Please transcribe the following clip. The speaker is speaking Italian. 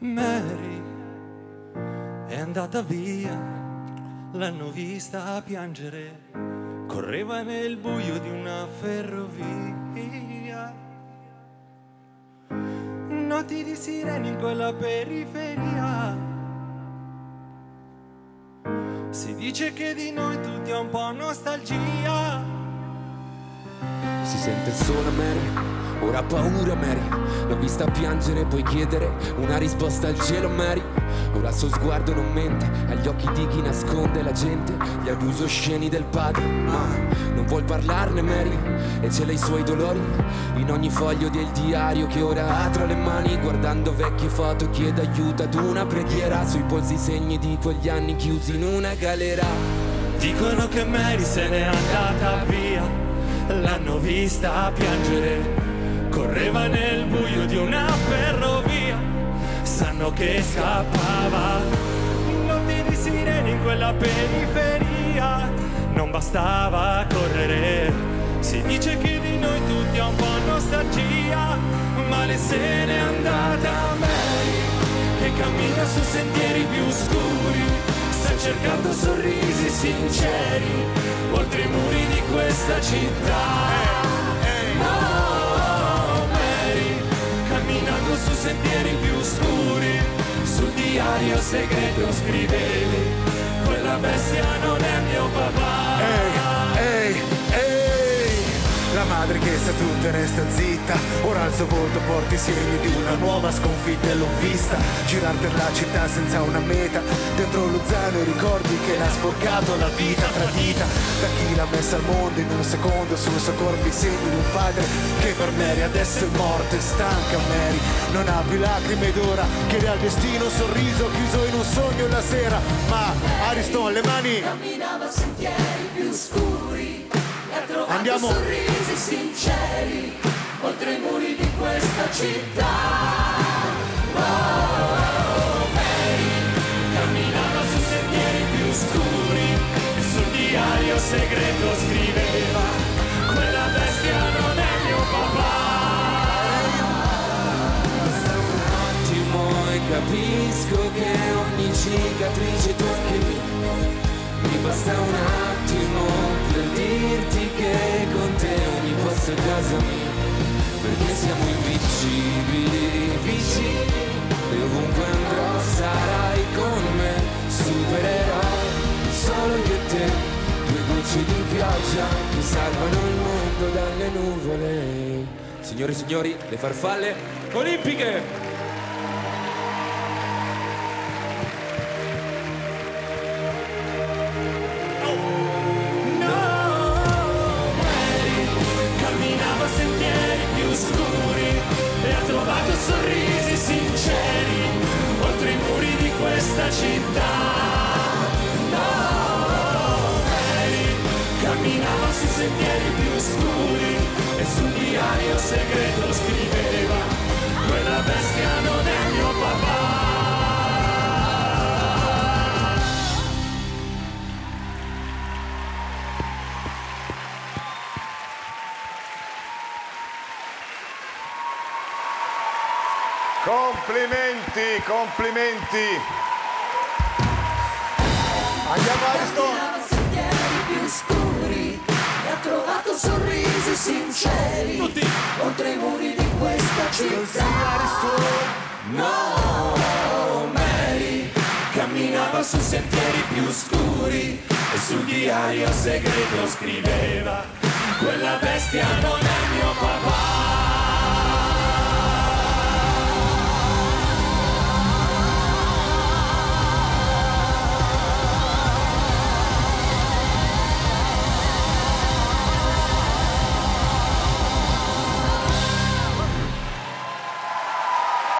Mary è andata via, l'hanno vista piangere, correva nel buio di una ferrovia. Noti di sirene in quella periferia. Si dice che di noi tutti ha un po' nostalgia. Si sente sola Mary, ora ha paura Mary. L'ho vista piangere, puoi chiedere una risposta al cielo Mary. Ora il suo sguardo non mente, agli occhi di chi nasconde la gente Gli abusi osceni del padre, ma non vuol parlarne Mary. E ce l'ha i suoi dolori. In ogni foglio del diario che ora ha tra le mani Guardando vecchie foto chiede aiuto ad una preghiera. Sui polsi segni di quegli anni chiusi in una galera. Dicono che Mary se n'è andata via, l'hanno vista piangere, correva nel buio di una ferrovia, sanno che scappava, notti di sirene in quella periferia, non bastava correre, si dice che di noi tutti ha un po' nostalgia, ma le se n'è andata Mary, che cammina su sentieri più scuri, sta cercando sorrisi sinceri, oltre i muri di questa città. Diario segreto madre che sa tutto e resta zitta. Ora al suo volto porta i segni di una nuova sconfitta e l'ho vista. Girare per la città senza una meta. Dentro lo zaino i ricordi che l'ha sporcato la vita tradita. Da chi l'ha messa al mondo in un secondo sul suo corpo i segni di un padre che per Mary adesso è morto e stanca Mary. Non ha più lacrime ed ora chiede al destino un sorriso chiuso in un sogno la sera. Ma Ariston le mani. Camminava sentieri più scuri Andiamo. sorrisi sinceri oltre i muri di questa città. Oh, Mary Camminava su sentieri più scuri e sul diario segreto scriveva quella bestia non è mio papà. Basta un attimo e capisco che ogni cicatrice tu anche mia Mi basta un attimo per dirti che con te ogni posto è casa mia Perché siamo invincibili, vicini E ovunque andrò sarai con me Supererò solo io e te Due gocce di pioggia che salvano il mondo dalle nuvole Signore e signori, le farfalle olimpiche! Non è mio papà. Complimenti, complimenti. Andiamo Ariston. e ha trovato sorrisi sinceri oltre i muri di questa città. No, Mary Camminava su sentieri più scuri e sul diario segreto scriveva Quella bestia non è mio papà